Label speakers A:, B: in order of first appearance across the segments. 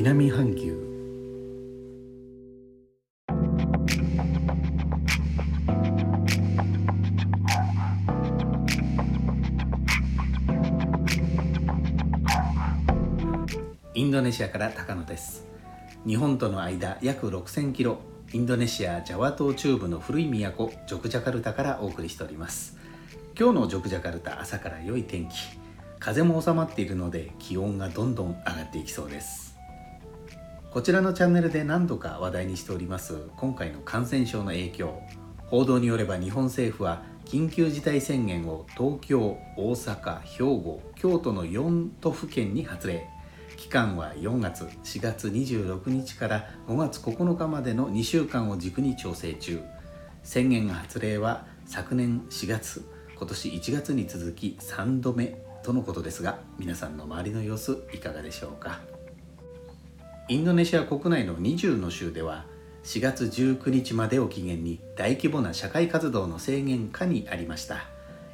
A: 南半球。インドネシアから高野です。日本との間約6000キロインドネシアジャワ島中部の古い都ジョクジャカルタからお送りしております。今日のジョクジャカルタ朝から良い天気。風も収まっているので気温がどんどん上がっていきそうです。こちらのチャンネルで何度か話題にしております。今回の感染症の影響。報道によれば日本政府は緊急事態宣言を東京、大阪、兵庫、京都の4都府県に発令。期間は4月4月26日から5月9日までの2週間を軸に調整中。宣言発令は昨年4月今年1月に続き3度目とのことですが皆さんの周りの様子いかがでしょうか？インドネシア国内の20の州では4月19日までを期限に大規模な社会活動の制限下にありました。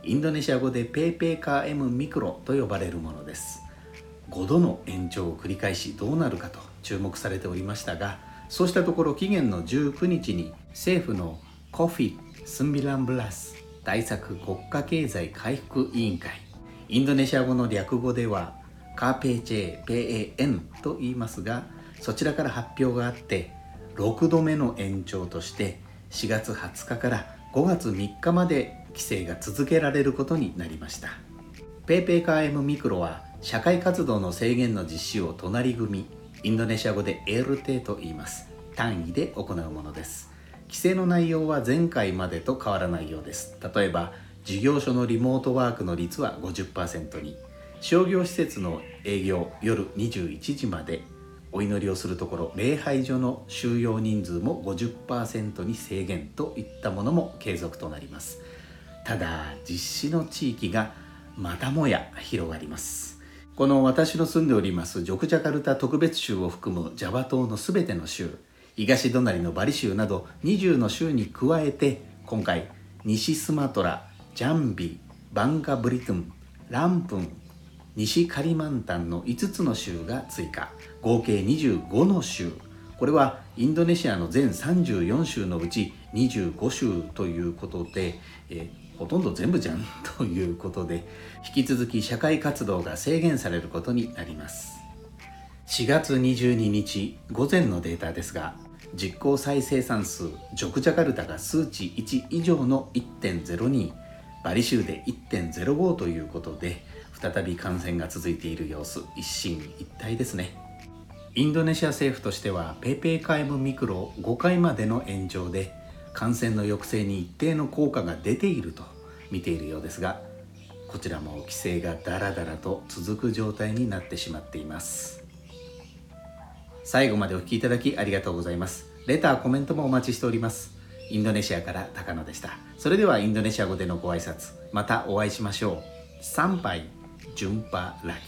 A: インドネシア語でペーペーカー M ミクロと呼ばれるものです。5度の延長を繰り返しどうなるかと注目されておりましたがそうしたところ期限の19日に政府のコフィ・スンビランブラス対策国家経済回復委員会インドネシア語の略語ではカーペーチェー PAN と言いますがそちらから発表があって6度目の延長として4月20日から5月3日まで規制が続けられることになりました。PayPay カー M ミクロは社会活動の制限の実施を隣組インドネシア語で LT と言います。単位で行うものです。規制の内容は前回までと変わらないようです。例えば事業所のリモートワークの率は50%に。商業施設の営業夜21時までお祈りをするところ礼拝所の収容人数も50%に制限といったものも継続となります。ただ実施の地域がまたもや広がります。この私の住んでおりますジョクジャカルタ特別州を含むジャワ島のすべての州東隣のバリ州など20の州に加えて今回西スマトラジャンビバンカブリトゥンランプン西カリマンタンの5つの州が追加。合計25の州。これはインドネシアの全34州のうち25州ということで、えほとんど全部じゃん？ということで引き続き社会活動が制限されることになります。4月22日午前のデータですが実効再生産数ジョクジャカルタが数値1以上の1.02バリ州で1.05ということで再び感染が続いている様子一進一退ですね。インドネシア政府としては PayPay カイムミクロ5回までの延長で感染の抑制に一定の効果が出ていると見ているようですがこちらも規制がダラダラと続く状態になってしまっています。最後までお聴きいただきありがとうございます。レターコメントもお待ちしております。インドネシアから高野でした。それではインドネシア語でのご挨拶またお会いしましょう。参拝順波ラギ。